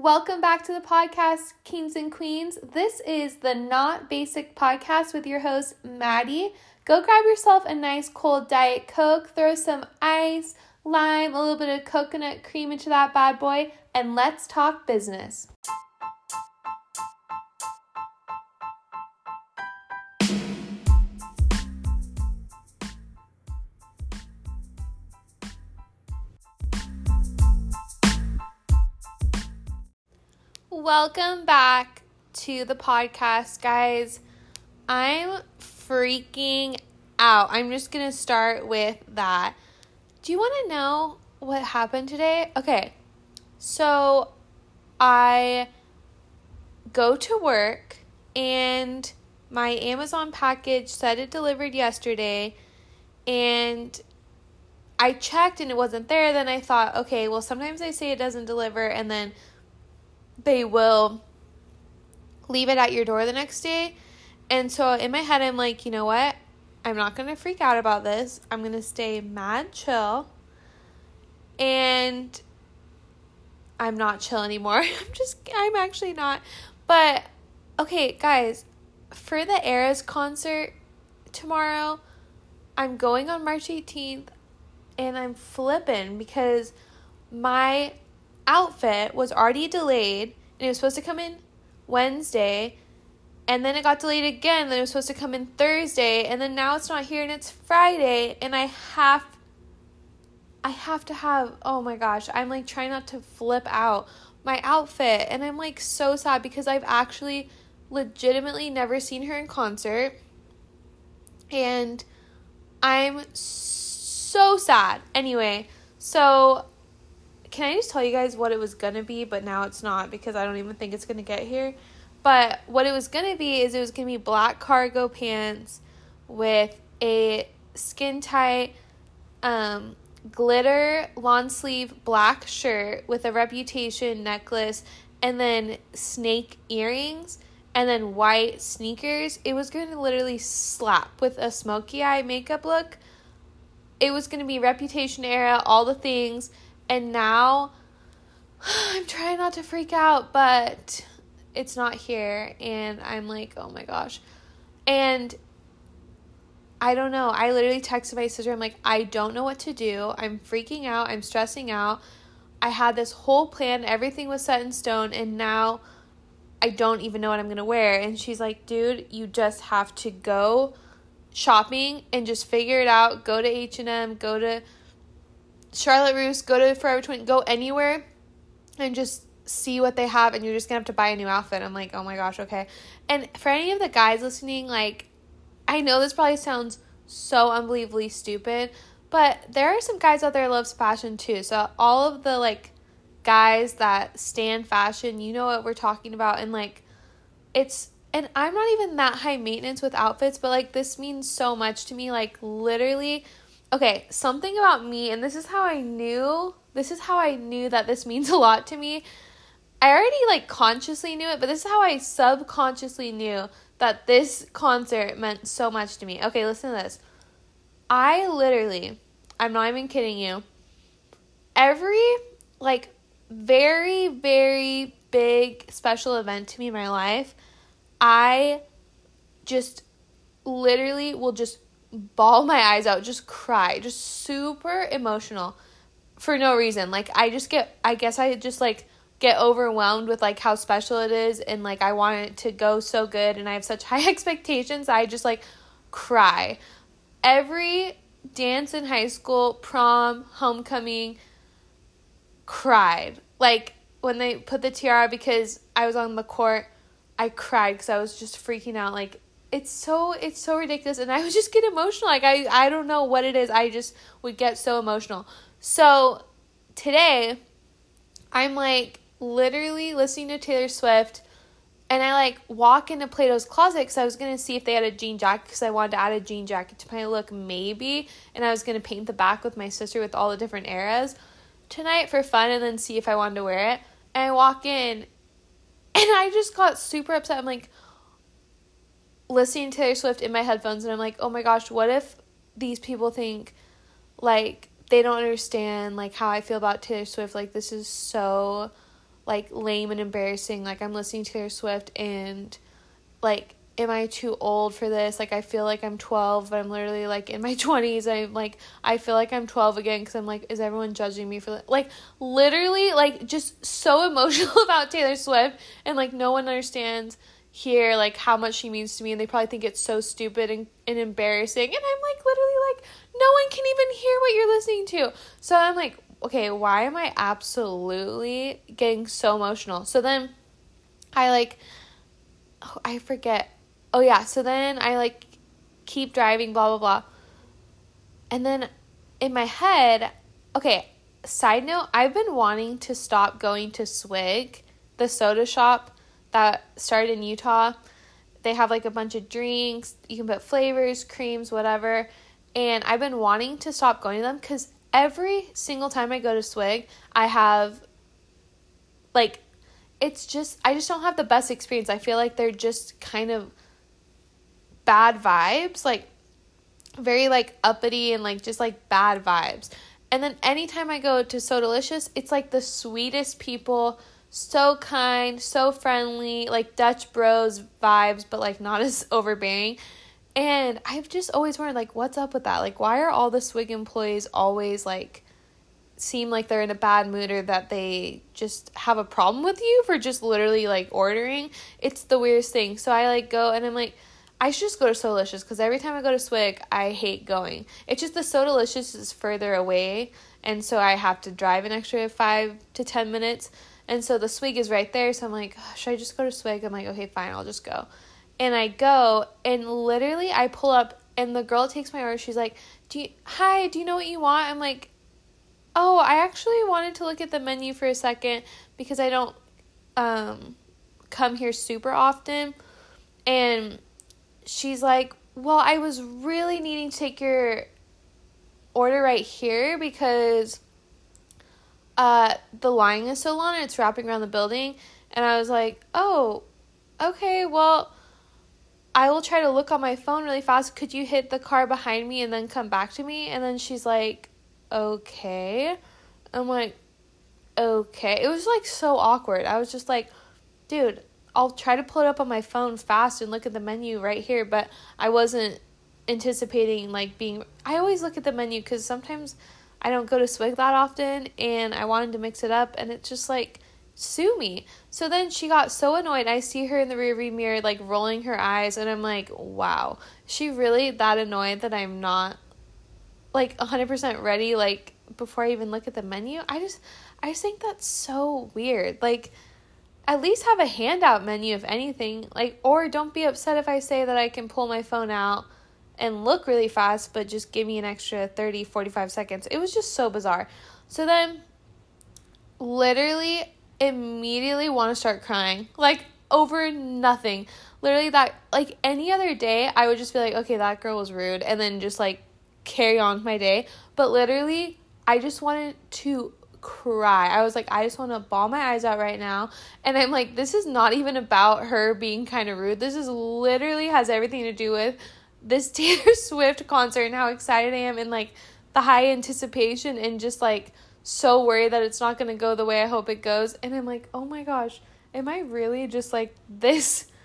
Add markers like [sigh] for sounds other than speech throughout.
Welcome back to the podcast, Kings and Queens. This is the Not Basic podcast with your host, Madi. Go grab yourself a nice cold Diet Coke, throw some ice, lime, a little bit of coconut cream into that bad boy, and let's talk business. Welcome back to the podcast, guys. I'm freaking out. I'm just going to start with that. Do you want to know what happened today? Okay. So I go to work and my Amazon package said it delivered yesterday and I checked and it wasn't there. Then I thought, okay, well, sometimes they say it doesn't deliver and then they will leave it at your door the next day. And so in my head, I'm like, you know what? I'm not going to freak out about this. I'm going to stay mad chill. And I'm not chill anymore. [laughs] I'm just, I'm actually not. But okay, guys, for the Eras concert tomorrow, I'm going on March 18th and I'm flipping because my outfit was already delayed and it was supposed to come in Wednesday and then it got delayed again then it was supposed to come in Thursday and then now it's not here and it's Friday and I have I have to have oh my gosh I'm like trying not to flip out my outfit and I'm like so sad because I've actually legitimately never seen her in concert and I'm so sad. Anyway so can I just tell you guys what it was gonna be, but now it's not because I don't even think it's gonna get here. But what it was gonna be is it was gonna be black cargo pants with a skin tight um, glitter long sleeve black shirt with a reputation necklace and then snake earrings and then white sneakers. It was going to literally slap with a smoky eye makeup look. It was going to be reputation era, all the things and now [sighs] I'm trying not to freak out, but it's not here. And I'm like, oh my gosh. And I don't know. I literally texted my sister. I'm like, I don't know what to do. I'm freaking out. I'm stressing out. I had this whole plan. Everything was set in stone. And now I don't even know what I'm going to wear. And she's like, dude, you just have to go shopping and just figure it out. Go to H&M, go to Charlotte Russe, go to Forever 20, go anywhere and just see what they have and you're just gonna have to buy a new outfit. I'm like, oh my gosh, okay. And for any of the guys listening, like, I know this probably sounds so unbelievably stupid, but there are some guys out there loves fashion too. So all of the like guys that stand fashion, you know what we're talking about, and like it's and I'm not even that high maintenance with outfits, but like this means so much to me. Like literally okay, something about me, and this is how I knew, this is how I knew that this means [laughs] a lot to me. I already like consciously knew it, but this is how I subconsciously knew that this concert meant so much to me. Okay, listen to this. I literally, I'm not even kidding you, every like very, very big special event to me in my life, I just literally will just bawl my eyes out, just cry, just super emotional for no reason. Like I just get I guess I just like get overwhelmed with like how special it is and like I want it to go so good and I have such [laughs] high expectations. I just like cry. Every dance in high school, prom, homecoming, cried. Like when they put the tiara because I was on the court, I cried because I was just freaking out. Like it's so it's so ridiculous and i would [laughs] just get emotional like i i don't know what it is i just would get so emotional. So today i'm like literally listening to taylor swift and i like walk into plato's closet because i was to see if they had a jean jacket because i wanted to add a jean jacket to my look maybe and i was to paint the back with my sister with all the different eras tonight for fun and then see if i wanted to wear it and i walk in [laughs] and i just got super upset i'm like listening to Taylor Swift in my headphones and I'm like, "Oh my gosh, what if these people think like they don't understand like how I feel about Taylor Swift like this is so like lame and embarrassing. Like I'm listening to Taylor Swift and like am I too old for this? Like I feel like I'm 12, but I'm literally like in my [laughs] 20s. I'm like I feel like I'm 12 again cuz I'm like is everyone judging me for like literally like just so [laughs] emotional [laughs] about Taylor Swift and like no one understands here like how much she means to me and they probably think it's so stupid and, and embarrassing and I'm like literally like no one can even hear what you're listening to. So I'm like okay, why am I absolutely getting so emotional? So then I like oh, I forget oh yeah, so then I like keep driving, blah blah blah. And then in my head, okay, side note, I've been wanting to stop going to Swig, the soda shop that started in Utah. They have like a bunch of drinks, you can put flavors, creams, whatever. And I've been wanting to stop going to them because every single time I go to Swig, I have like it's just I just don't have the best experience. I feel like they're just kind of bad vibes, like very like uppity and like just like bad vibes. And then anytime I go to So Delicious, it's like the sweetest people, so kind, so friendly, like Dutch bros vibes, but like not [laughs] as overbearing. And I've just always wondered, like, what's up with that? Like, why are all the Swig employees always like seem like they're in a bad mood or that they just have a problem with you for just literally like ordering? It's the weirdest thing. So I like go and I'm like, I should just go to So Delicious because every time I go to Swig, I hate going. It's just the So Delicious is further away, and so I have to drive an extra five to ten minutes. And so the Swig is right there, so I'm like, should I just go to Swig? I'm like, okay, fine, I'll just go. And I go, and literally, I pull up, and the girl takes my order. She's like, "Do you, hi? Do you know what you want?" I'm like, "Oh, I actually wanted to look at the menu for a second because I don't um come here super often." And she's like, Well, I was really needing to take your order right here because uh, the line is so long and it's wrapping around the building. And I was like, Oh, okay, well, I will try to look on my phone really fast. Could you hit the car behind me and then come back to me? And then she's like, Okay. I'm like, Okay. It was like so awkward. I was just like, Dude, I'll try to pull it up on my phone fast and look at the menu right here, but I wasn't anticipating like being I always look at the menu cuz sometimes I don't go to Swig that often and I wanted to mix it up and it's just like sue me. So then she got so annoyed. I see her in the rearview mirror like rolling her eyes and I'm like, "Wow. She really that annoyed that I'm not like 100% ready like before I even look at the menu?" I just I just think that's so weird. Like at least have a handout menu if anything like or don't be upset if i say that i can pull my phone out and look really fast but just give me an extra 30 45 seconds it was just so bizarre so then literally immediately want to start crying like over nothing literally that like any other day i would just be like okay that girl was rude and then just like carry on my day but literally i just wanted to cry. I was like, I just want to bawl my eyes out right now. And I'm like, this is not even about her being kind of rude. This is literally has everything to do with this [laughs] Taylor Swift concert and how excited I am and like the high anticipation and just like so worried that it's not going to go the way I hope it goes. And I'm like, oh my gosh, am I really just like this? [laughs]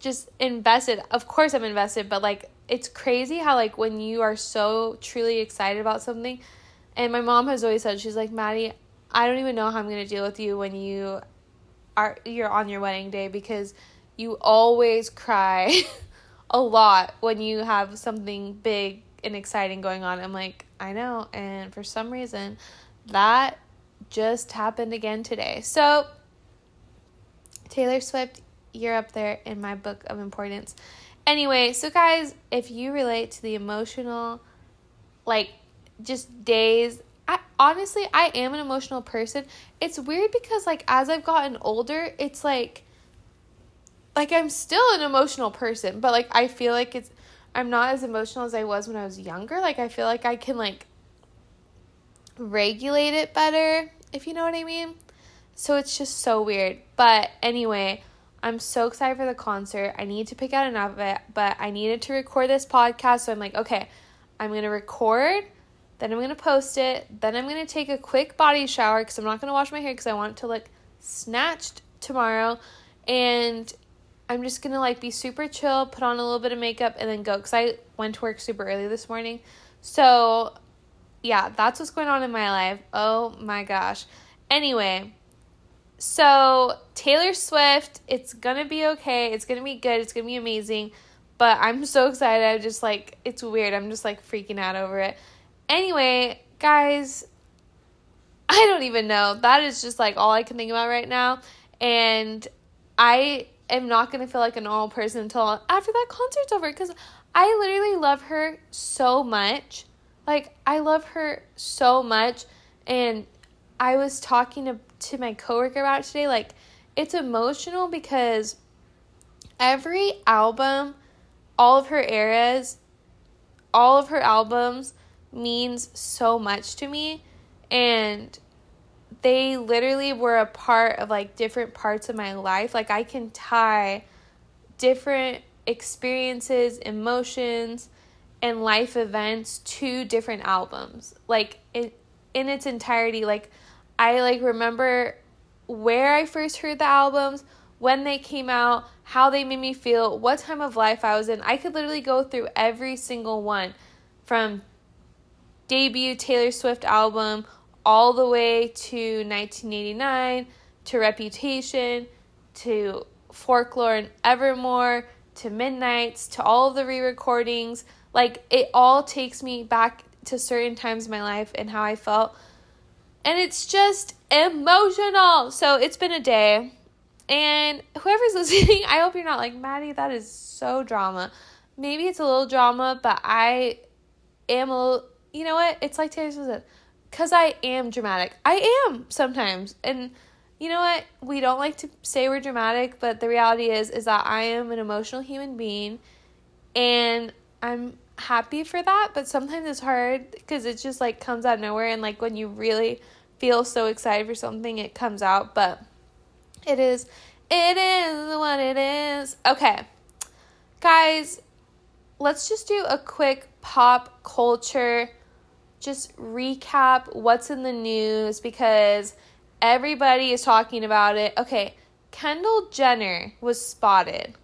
Just invested. Of course, I'm invested, but like, it's crazy how, like, when you are so truly excited about something, and my mom has always said, she's like, Madi, I don't even know how I'm to deal with you when you are you're on your wedding day because you always cry [laughs] a lot when you have something big and exciting going on. I'm like, I know, and for some reason that just happened again today. So Taylor Swift, you're up there in my book of importance. Anyway, so guys, if you relate to the emotional like just days I honestly I am an emotional person. It's weird because like as I've gotten older, it's like like I'm still an emotional person, but like I feel like it's I'm not as emotional as I was when I was younger. Like I feel like I can like regulate it better, if you know what I mean. So it's just so weird. But anyway, I'm so excited for the concert. I need to pick out an outfit, but I needed to record this podcast, so I'm like, okay, I'm going to record then I'm going to post it. Then I'm going to take a quick body shower because I'm not going to wash my hair because I want it to look snatched tomorrow and I'm just gonna like be super chill, put on a little bit of makeup, and then go because I went to work super early this morning. So, yeah, that's what's going on in my life. Oh my gosh. Anyway, so Taylor Swift, it's gonna be okay. It's gonna be good. It's gonna be amazing. But I'm [laughs] so excited. I'm just like, it's weird. I'm just like freaking out over it. Anyway, guys, I don't even know. That is just like all I can think about right now. And I am not going to feel like a normal person until after that concert's over because I literally love her so much. Like, I love her so much. And I was talking to, to my coworker about today. Like, it's emotional because every album, all of her eras, all of her albums means so much to me. And they literally were a part of like different parts of my life. Like I can tie different experiences, emotions, and life events to different albums. Like in in its entirety. Like I like remember where I first heard the albums, when they came out, how they made me feel, what time of life I was in. I could literally go through every single one from debut Taylor Swift album all the way to 1989 to Reputation to Folklore and Evermore to Midnights to all of the re recordings. Like, it all takes me back to certain times in my life and how I felt. And it's just emotional. So, it's been a day. And whoever's [laughs] listening, I hope you're not like, Madi, that is so drama. Maybe it's a little drama, but I am a little, you know what? It's like Taylor Swift because I am dramatic. I am sometimes. And you know what? We don't like to say we're dramatic, but the reality is is that I am an emotional human being and I'm happy for that, but sometimes it's hard because it just like comes out nowhere and like when you really feel so excited for something, it comes out, but it is it is what it is. Okay. Guys, let's just do a quick pop culture just recap what's in the news because everybody is talking about it. Okay, Kendall Jenner was spotted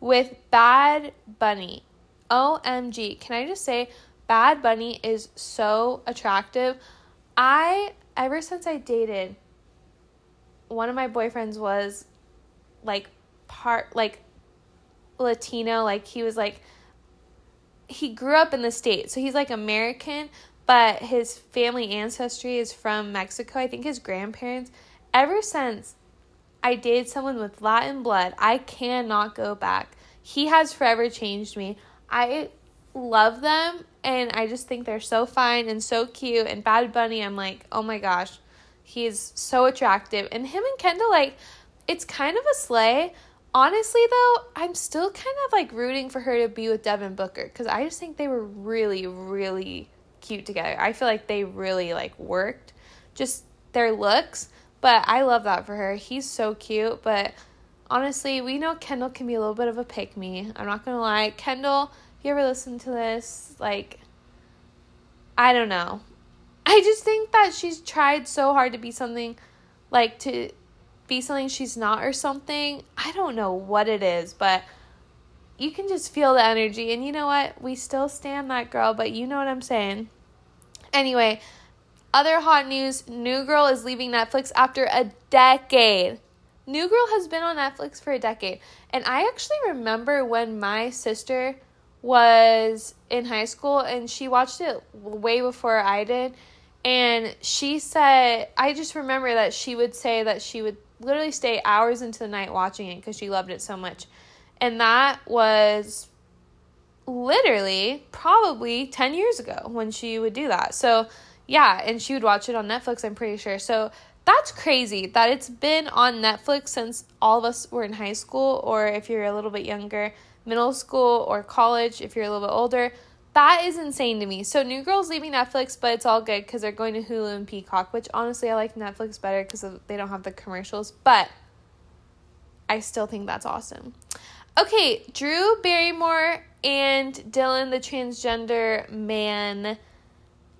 with Bad Bunny. OMG. Can I just say, Bad Bunny is so attractive. I, ever since I dated, one of my boyfriends was like part, like Latino, like he was like, he grew up in the States. So he's like American, but his family ancestry is from Mexico. I think his grandparents. Ever since I dated someone with Latin blood, I cannot go back. He has forever changed me. I love them and I just think they're so fine and so cute. And Bad Bunny, I'm like, oh my gosh, he's so attractive. And him and Kendall, like, it's kind of a slay. Honestly, though, I'm still kind of like rooting for her to be with Devin Booker because I just think they were really, really cute together. I feel like they really like worked just their looks, but I love that for her. He's so cute, but honestly, we know Kendall can be a little bit of a pick me. I'm not to lie. Kendall, if you ever listen to this, like I don't know. I just think that she's tried so hard to be something like to be something she's not or something. I don't know what it is, but you can just feel the energy. And you know what? We still stand that girl, but you know what I'm saying. Anyway, other hot news New Girl is leaving Netflix after a decade. New Girl has been on Netflix for a decade. And I actually remember when my sister was in high school and she watched it way before I did. And she said, I just remember that she would say that she would literally stay hours into the night watching it because she loved it so much. And that was literally probably 10 years ago when she would do that. So, yeah, and she would watch it on Netflix, I'm pretty sure. So, that's crazy that it's been on Netflix since all of us were in high school, or if you're a little bit younger, middle school or college, if you're a little bit older. That is insane to me. So, New Girl's leaving Netflix, but it's all good because they're going to Hulu and Peacock, which honestly I like Netflix better because they don't have the commercials, but I still think that's awesome. Okay, Drew Barrymore and Dylan, the transgender man,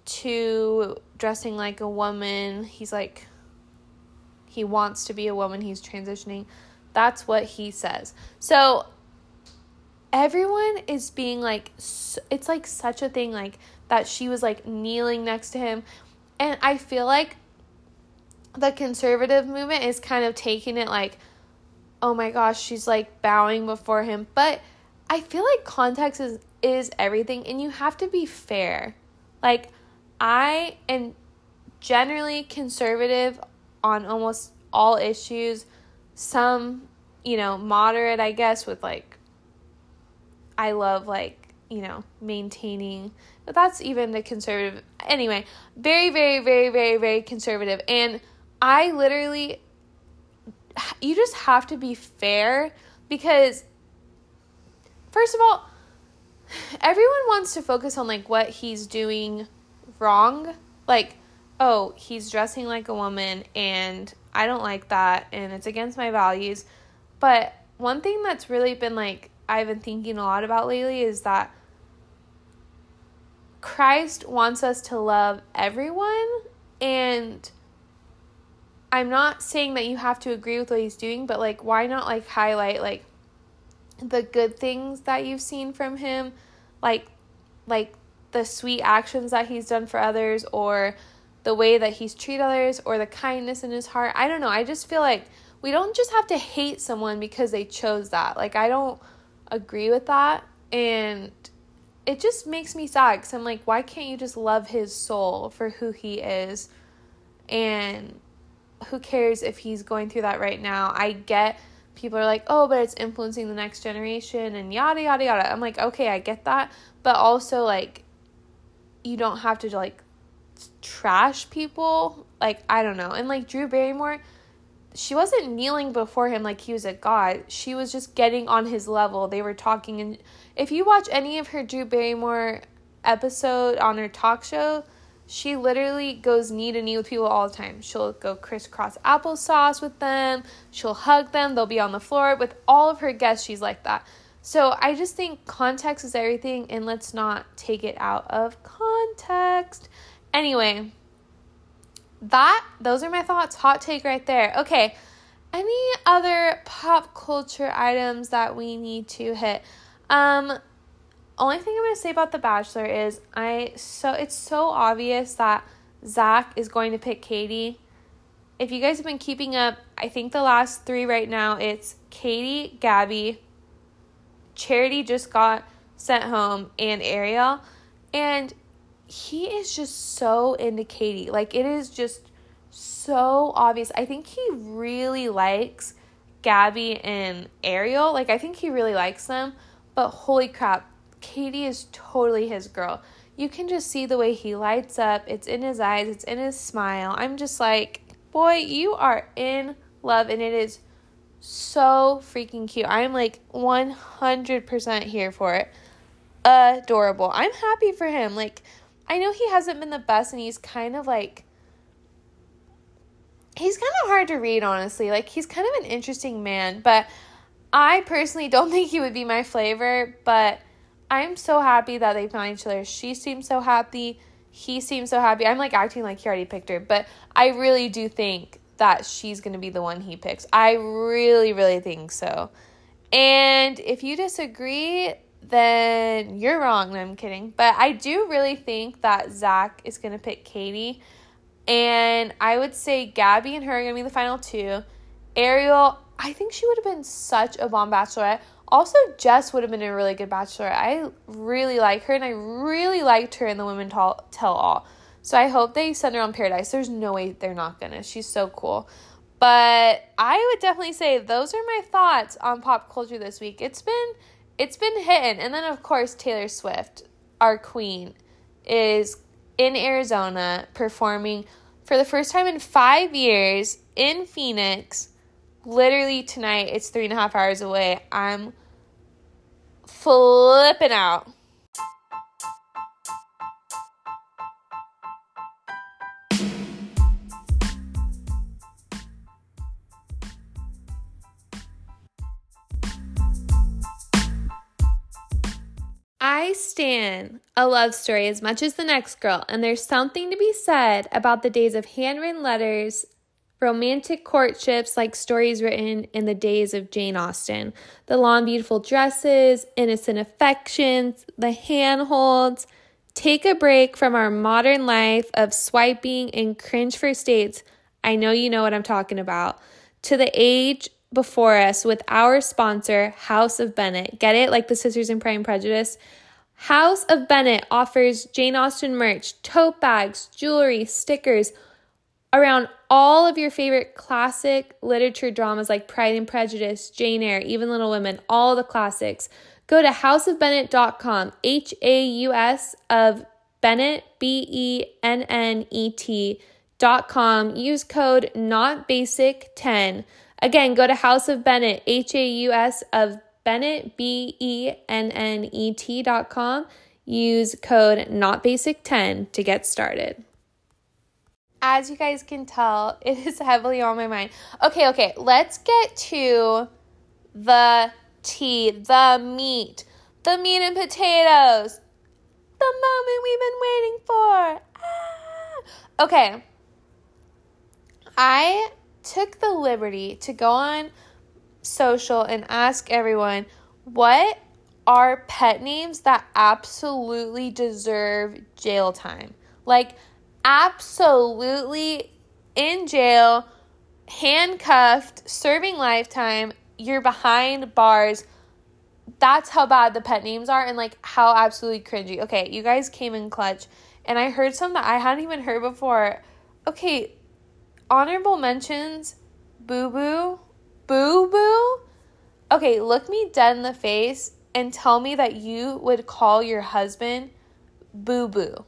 to dressing like a woman. He's like, he wants to be a woman, he's transitioning. That's what he says. So everyone is being like it's like such a thing like that she was like kneeling next to him and i feel like the conservative movement is kind of taking it like oh my gosh she's like bowing before him. But i feel like context is is everything and you have to be fair. Like i am generally conservative on almost all issues. Some you know moderate i guess with like I love like, you know, maintaining. But that's even the conservative anyway, very, very, very, very, very conservative. And I literally you just have to be fair because first of all, everyone wants to focus on like what he's doing wrong. Like, oh, he's dressing like a woman and I don't like that and it's against my values. But one thing that's really been like I've been thinking a lot about lately is that Christ wants us to love everyone and I'm not saying that you have to agree with what he's doing, but like why not like highlight like the good things that you've seen from him, like like the sweet actions that he's done for others or the way that he's treated others or the kindness in his heart. I don't know. I just feel like we don't just have to hate someone because they chose that. Like I don't agree with that. And it just makes me sad because I'm like, why can't you just love his soul for who he is? And who cares if he's going through that right now? I get people are like, oh, but it's influencing the next generation and yada, yada, yada. I'm like, okay, I get that. But also, like, you don't have to, like, trash people. Like, I don't know. And, like, Drew Barrymore she wasn't kneeling before him like he was a god. She was just getting on his level. They were talking and if you watch any of her Drew Barrymore episode on her talk show, she literally goes knee to knee with people all the time. She'll go crisscross applesauce with them. She'll hug them. They'll be on the floor with all of her guests. She's like that. So I just think context is everything, and let's not take it out of context. Anyway, that those are my thoughts. Hot take right there. Okay. Any other pop culture items that we need to hit? Um only thing I'm gonna say about The Bachelor is I so it's so obvious that Zach is going to pick Kaity. If you guys have been keeping up, I think the last three right now it's Kaity, Gabi, Charity just got sent home, and Ariel. And he is just so into Kaity. Like it is just so obvious. I think he really likes Gabi and Ariel. Like I think he really likes them, but holy crap, Kaity is totally his girl. You can just see the way he lights up. It's in his eyes, it's in his smile. I'm just like, boy, you are in love and it is so freaking cute. I'm like 100% here for it. Adorable. I'm happy for him. Like I know he hasn't been the best and he's kind of like he's kind of hard to read honestly. Like he's kind of an interesting man, but I personally don't [laughs] think he would be my flavor, but I'm so happy that they found each other. She seems so happy. He seems so happy. I'm like acting like he already picked her, but I really do think that she's going to be the one he picks. I really, really think so. And if you disagree, then you're wrong. No, I'm kidding. But I do really think that Zach is going to pick Kaity. And I would say Gabi and her are going to be the final two. Ariel, I think she would have been such a bomb bachelorette. Also, Jess would have been a really good bachelor. I really like her, and I really liked her in the Women Tell, Tell All. So I hope they send her on Paradise. There's no way they're not gonna. She's so cool. But I would definitely say those are my thoughts on pop culture this week. It's been it's been hitting. And then, of course, Taylor Swift, our queen, is in Arizona performing for the first time in five years in Phoenix. Literally tonight, it's three and a half hours away. I'm flipping out. I stand a love story as much as the next girl, and there's something to be said about the days of handwritten letters romantic courtships like stories written in the days of Jane Austen. The long, beautiful dresses, innocent affections, the handholds. Take a break from our modern life of swiping and cringe for states. I know you know what I'm talking about. To the age before us with our sponsor, Haus of Bennet. Get it? Like the Sisters in Pride and Prejudice. Haus of Bennet offers Jane Austen merch, tote bags, jewelry, stickers around all of your favorite classic literature dramas like Pride and Prejudice, Jane Eyre, even Little Women, all the classics. Go to hausofbennet.com, H A U S of Bennet, B E N N E T.com. Use code NOTBASIC10. Again, go to Haus of Bennet, H A U S of Bennet, B E N N E T.com. Use code NOTBASIC10 to get started. As you guys can tell, [laughs] it is heavily on my mind. Okay, okay, let's get to the tea, the meat, the meat and potatoes, the moment we've been waiting for. Ah. Okay, I took the liberty to go on social and ask everyone what are pet names that absolutely deserve jail time? Like, absolutely in jail, handcuffed, serving lifetime, you're behind bars. That's how bad the pet names are and like how absolutely cringy. Okay, you guys came in clutch and I heard some that I hadn't even heard before. Okay, honorable mentions Boo Boo, Boo Boo. Okay, look me dead in the face and tell me that you would call your husband Boo Boo.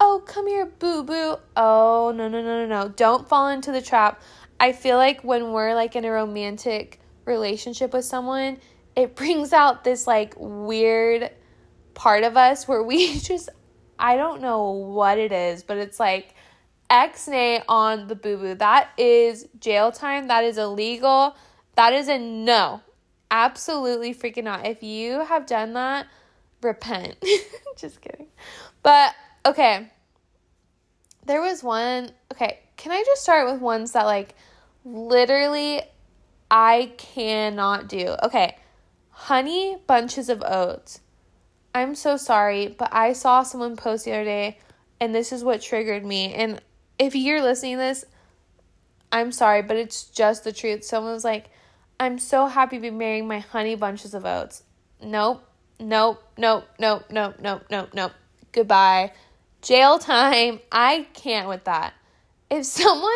Oh, come here, Boo Boo. Oh, no, no, no, no, no. Don't fall into the trap. I feel like when we're like in a romantic relationship with someone, it [laughs] brings out this like weird part of us where we [laughs] just, I don't know what it is, but it's like, X-nay on the boo boo. That is jail time. That is illegal. That is a no. Absolutely freaking not. If you have done that, repent. [laughs] Just kidding. But okay. There was one. Okay, can I just start with ones that like literally I cannot do? Okay. Honey bunches of oats. I'm so sorry, but I saw someone post the other day and this is what triggered me. And if you're listening this, I'm sorry, but it's just the truth. Someone was like, I'm so happy to be marrying my honey bunches of oats. Nope, nope, nope, nope, nope, nope, nope, nope. Goodbye. Jail time. I can't with that. If someone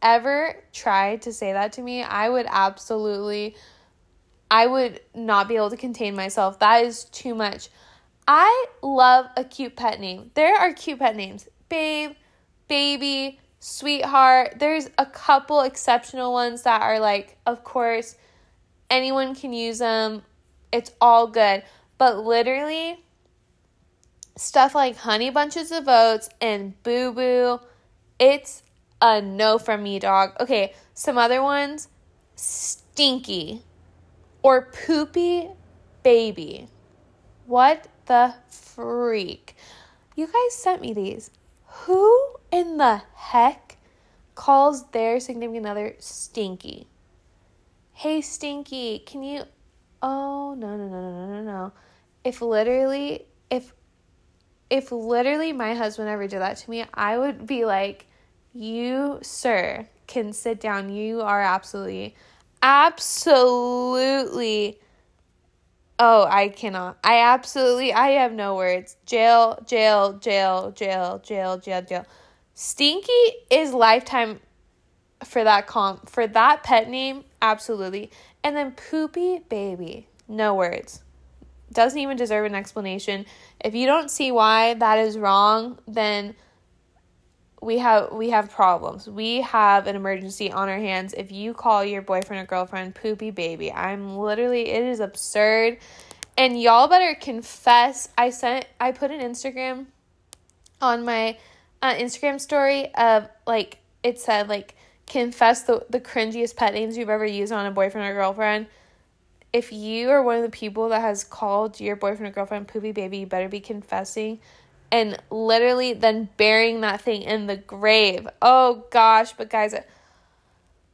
ever tried to say that to me, I would absolutely, I would not be able to contain myself. That is too much. I love a cute pet name. There are cute pet names. Babe, baby, sweetheart. There's a couple exceptional ones that are like, of course, anyone can use them. It's all good. But literally, stuff like honey bunches of oats and boo boo, it's a no from me, dog. Okay, some other ones stinky or poopy baby. What the freak? You guys sent me these. Who in the heck calls their significant other stinky? Hey, stinky, can you. Oh, no, no, no, no, no, no. If literally, if. If literally my husband ever did that to me, I would be like, You, sir, can sit down. You are absolutely, absolutely Oh, I cannot. I absolutely I have no words. Jail, jail, jail, jail, jail, jail, jail. Stinky is lifetime for that comp for that pet name, absolutely. And then poopy baby. No words. Doesn't even deserve an explanation. If you don't see why that is wrong, then we have we have problems. We have an emergency on our hands. If you call your boyfriend or girlfriend poopy baby, I'm literally it is absurd. And y'all better confess. I sent I put an Instagram on my uh, Instagram story of like it said like confess the the cringiest pet names you've ever used on a boyfriend or girlfriend. If you are one of the people that has called your boyfriend or girlfriend poopy baby, you better be confessing and literally then burying that thing in the grave. Oh gosh, but guys,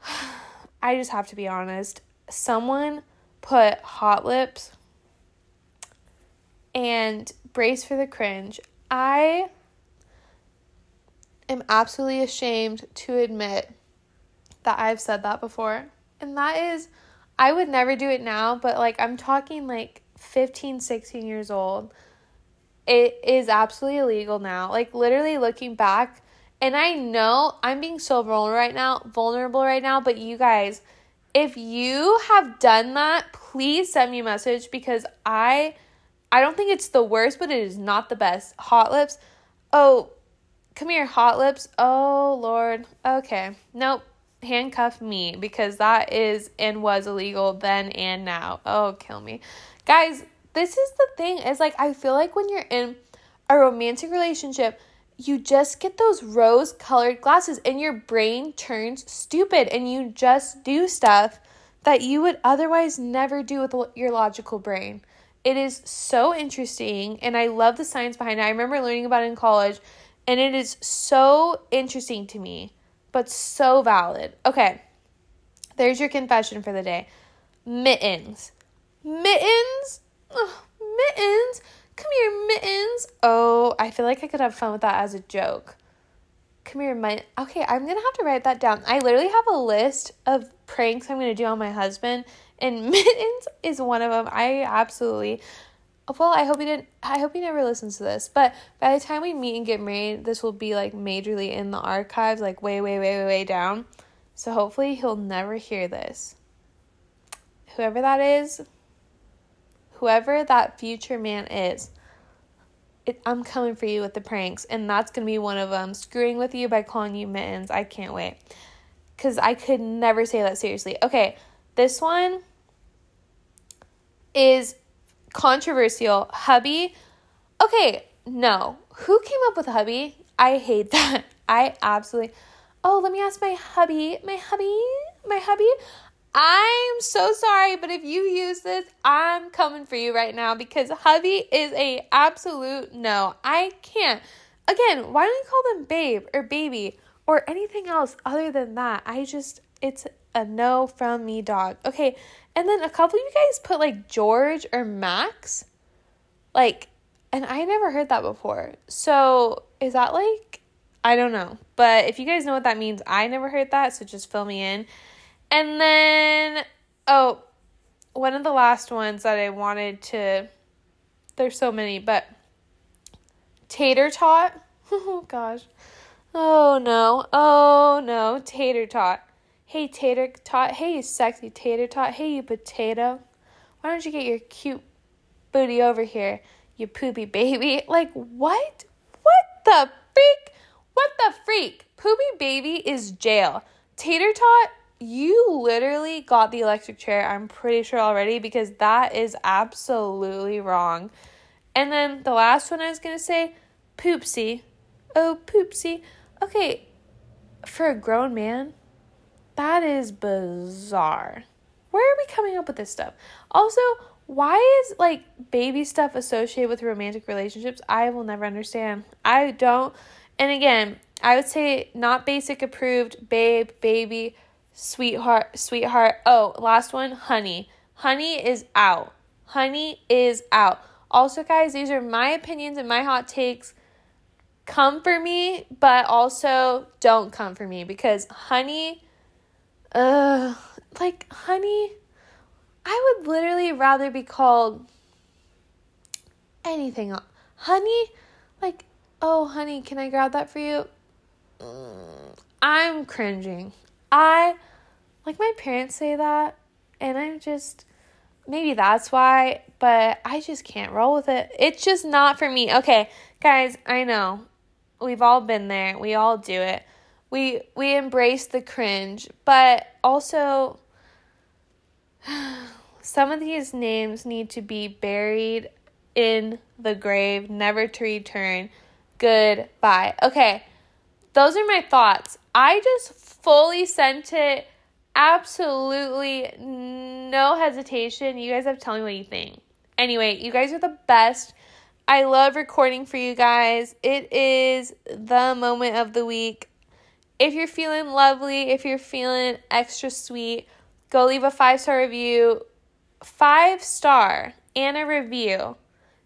[sighs] I just have to be honest. Someone put hot lips and brace for the cringe. I am absolutely ashamed to admit that I've said that before. And that is, I would never do it now, but like I'm talking like 15, 16 years old. It is absolutely illegal now. Like literally looking back, and I know I'm being so vulnerable right now, vulnerable right now, but you guys, if you have done that, please send me a message because I I don't think it's the worst, but it is not the best. Hot lips. Oh, come here, hot lips. Oh, Lord. Okay. Nope. Handcuff me because that is and was illegal then and now. Oh, kill me. Guys, this is the thing is like I feel like when you're in a romantic relationship, you just get those rose colored glasses and your brain turns stupid and you just do stuff that you would otherwise never do with your logical brain. It is so interesting and I love the science behind it. I remember learning about it in college and it is so interesting to me, but so valid. Okay, there's your confession for the day mittens. Mittens? Ugh, mittens? Come here, mittens. Oh, I feel like I could have fun with that as a joke. Come here, my. Okay, I'm gonna have to write that down. I literally have a list of pranks I'm gonna do on my husband and [laughs] mittens is one of them. I absolutely well, I hope he didn't I hope he never listens to this. But by the time we meet and get married, this will be like majorly in the archives, like way, way, way, way, way down. So hopefully he'll never hear this. Whoever that is, whoever that future man is, it, I'm coming for you with the pranks, and that's gonna be one of them. Screwing with you by calling you mittens. I can't wait. Because I could never say that seriously. Okay, this one is controversial. Hubby. Okay, no. Who came up with hubby? I hate [laughs] that. I absolutely. Oh, let me ask my hubby. My hubby? My hubby? I'm so sorry, but if you use this, I'm coming for you right now because hubby is a absolute no. I can't. Again, why don't you call them babe or baby or anything else other than that? I just it's a no from me, dog. Okay, and then a couple of you guys put like George or Max. Like, and I never heard that before. So is that like, I don't know. But if you guys know what that means, I never heard that. So just fill me in. And then, oh, one of the last ones that I wanted to, there's so many, but tater tot. [laughs] Oh gosh. Oh no. Oh no. Tater tot. Hey, tater tot. Hey, you sexy tater tot. Hey, you potato. Why don't you get your cute booty over here, you poopy baby? [laughs] Like, what? What the freak? What the freak? Poopy baby is jail. Tater tot, you literally got the electric chair, I'm pretty sure already, because that is absolutely wrong. And then the last one I was going to say, poopsie. Oh, poopsie. Okay, for a grown man, that is bizarre. Where are we coming up with this stuff? Also, why is like baby stuff associated with romantic relationships? I will never understand. I don't. And again, I would say not basic approved, babe, baby, sweetheart, sweetheart. Oh, last one, honey. Honey is out. Honey is out. Also, guys, these are my opinions and my hot takes. Come for me, but also don't come for me because honey uh, like, honey, I would literally rather be called anything else. Honey, like, oh, honey, can I grab that for you? Mm, I'm cringing. I, like, my parents say that, and I'm just, maybe that's why, but I just can't roll with it. It's just not for me. Okay, guys, I know. We've all been there. We all do it we we embrace the cringe, but also [sighs] some of these names need to be buried in the grave, never to return. Goodbye. Okay, those are my thoughts. I just fully sent it, absolutely no hesitation. You guys have to tell me what you think. Anyway, you guys are the best. I love recording for you guys. It is the moment of the week if you're feeling lovely, if you're feeling extra sweet, go leave a five star review, five star, and a review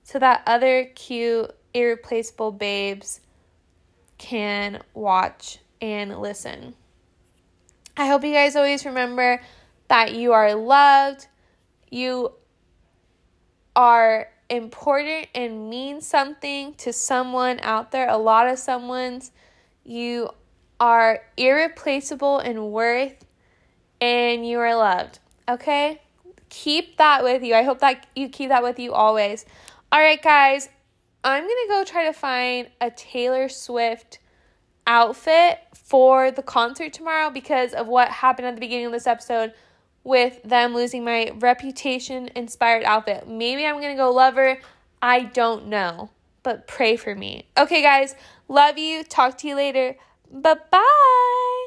so that other cute, irreplaceable babes can watch and listen. I hope you guys always remember that you are loved, you are important and mean something to someone out there, a lot of someone's. You are irreplaceable in worth and you are loved. Okay? Keep that with you. I hope that you keep that with you always. All right, guys, I'm going to go try to find a Taylor Swift outfit for the concert tomorrow because of what happened at the beginning of this episode with them losing my reputation inspired outfit. Maybe I'm going to go lover. I don't know, but pray for me. Okay, guys, love you. Talk to you later. Bye bye.